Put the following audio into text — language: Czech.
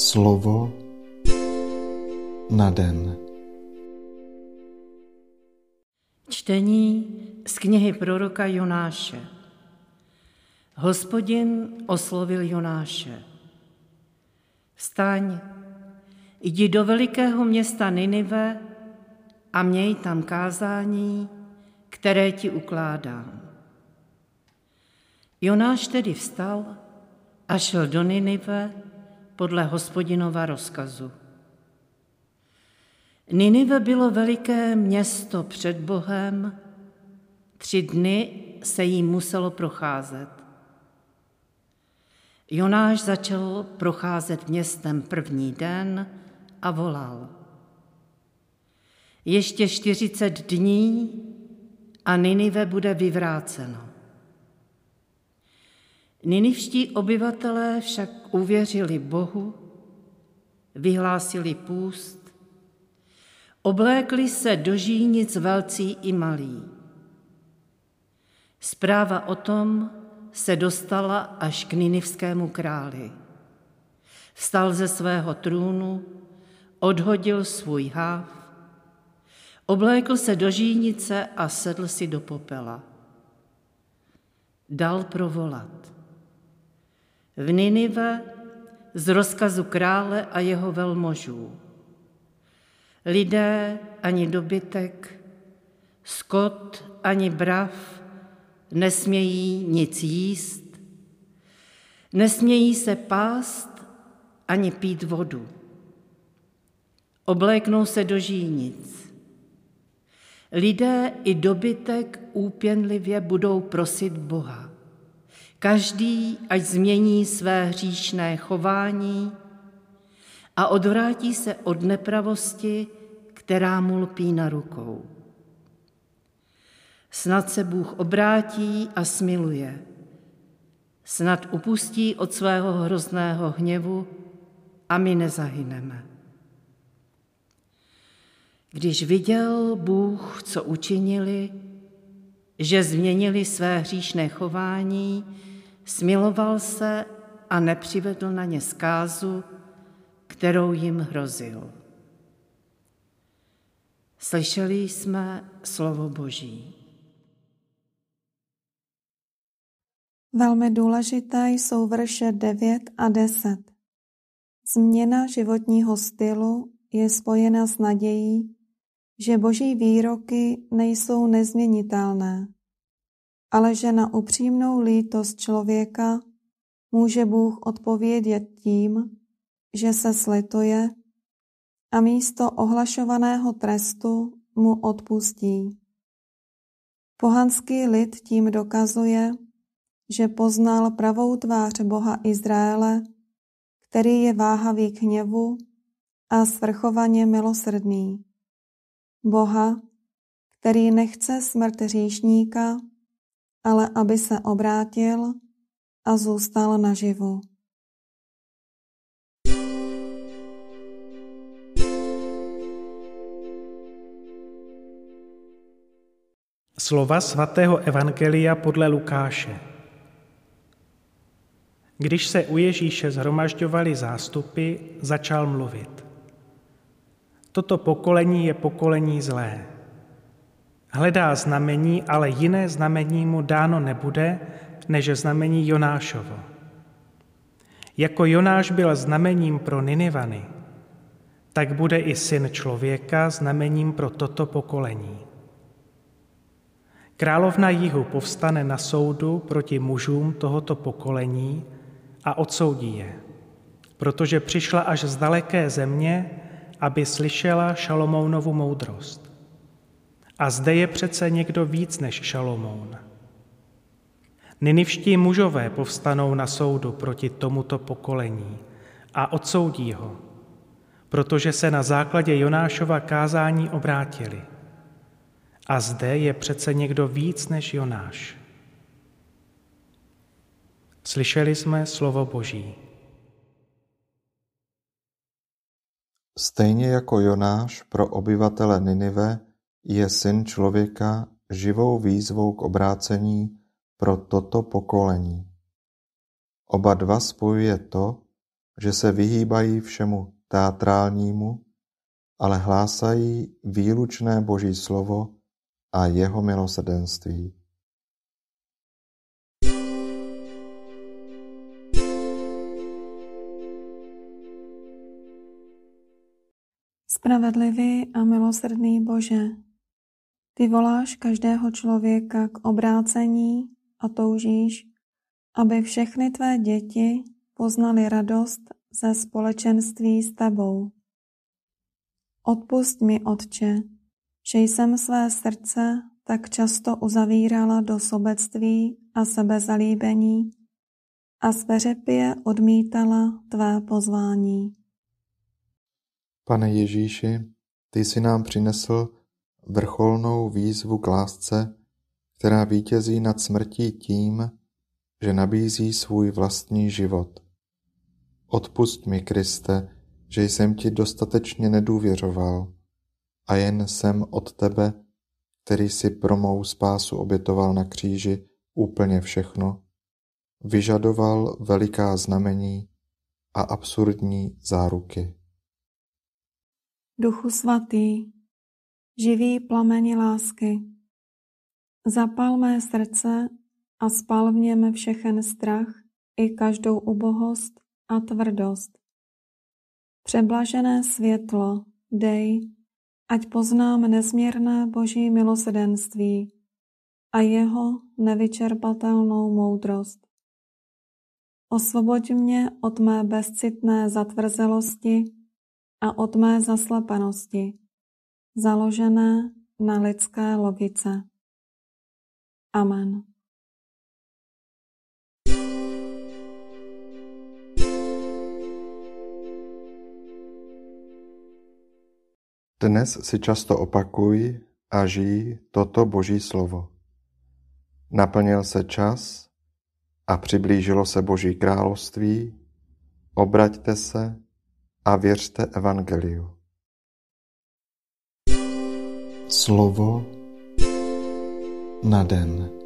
Slovo na den. Čtení z knihy proroka Jonáše. Hospodin oslovil Jonáše. Vstaň, jdi do velikého města Ninive a měj tam kázání, které ti ukládám. Jonáš tedy vstal a šel do Ninive podle hospodinova rozkazu. Ninive bylo veliké město před Bohem, tři dny se jí muselo procházet. Jonáš začal procházet městem první den a volal. Ještě čtyřicet dní a Ninive bude vyvráceno. Ninivští obyvatelé však uvěřili Bohu, vyhlásili půst, oblékli se do žínic velcí i malí. Zpráva o tom se dostala až k ninivskému králi. Vstal ze svého trůnu, odhodil svůj háv, oblékl se do žínice a sedl si do popela. Dal provolat. V Ninive z rozkazu krále a jeho velmožů. Lidé ani dobytek, skot ani brav nesmějí nic jíst, nesmějí se pást ani pít vodu. Obléknou se do žínic. Lidé i dobytek úpěnlivě budou prosit Boha. Každý, ať změní své hříšné chování a odvrátí se od nepravosti, která mu lpí na rukou. Snad se Bůh obrátí a smiluje. Snad upustí od svého hrozného hněvu a my nezahyneme. Když viděl Bůh, co učinili, že změnili své hříšné chování, smiloval se a nepřivedl na ně zkázu, kterou jim hrozil. Slyšeli jsme slovo Boží. Velmi důležité jsou verše 9 a 10. Změna životního stylu je spojena s nadějí, že boží výroky nejsou nezměnitelné, ale že na upřímnou lítost člověka může Bůh odpovědět tím, že se slituje a místo ohlašovaného trestu mu odpustí. Pohanský lid tím dokazuje, že poznal pravou tvář Boha Izraele, který je váhavý k hněvu a svrchovaně milosrdný. Boha, který nechce smrt říšníka, ale aby se obrátil a zůstal naživu. Slova svatého Evangelia podle Lukáše. Když se u Ježíše zhromažďovali zástupy, začal mluvit. Toto pokolení je pokolení zlé. Hledá znamení, ale jiné znamení mu dáno nebude, než znamení Jonášovo. Jako Jonáš byl znamením pro Ninivany, tak bude i syn člověka znamením pro toto pokolení. Královna jihu povstane na soudu proti mužům tohoto pokolení a odsoudí je, protože přišla až z daleké země, aby slyšela Šalomounovu moudrost. A zde je přece někdo víc než Šalomoun. Ninivští mužové povstanou na soudu proti tomuto pokolení a odsoudí ho, protože se na základě Jonášova kázání obrátili. A zde je přece někdo víc než Jonáš. Slyšeli jsme slovo Boží. Stejně jako Jonáš pro obyvatele Ninive je Syn člověka živou výzvou k obrácení pro toto pokolení. Oba dva spojuje to, že se vyhýbají všemu teatrálnímu, ale hlásají výlučné Boží slovo a jeho milosrdenství. Spravedlivý a milosrdný Bože, ty voláš každého člověka k obrácení a toužíš, aby všechny tvé děti poznali radost ze společenství s tebou. Odpust mi, Otče, že jsem své srdce tak často uzavírala do sobectví a sebezalíbení a sveřepě odmítala tvé pozvání. Pane Ježíši, ty jsi nám přinesl vrcholnou výzvu k lásce, která vítězí nad smrtí tím, že nabízí svůj vlastní život. Odpust mi, Kriste, že jsem ti dostatečně nedůvěřoval a jen jsem od tebe, který si pro mou spásu obětoval na kříži úplně všechno, vyžadoval veliká znamení a absurdní záruky. Duchu svatý, živý plameni lásky, zapal mé srdce a spal v něm všechen strach i každou ubohost a tvrdost. Přeblažené světlo, dej, ať poznám nezměrné boží milosedenství a jeho nevyčerpatelnou moudrost. Osvoboď mě od mé bezcitné zatvrzelosti a od mé zaslepenosti, založené na lidské logice. Amen. Dnes si často opakuj a žij toto Boží slovo. Naplnil se čas a přiblížilo se Boží království, obraťte se a věřte Evangeliu. Slovo na den.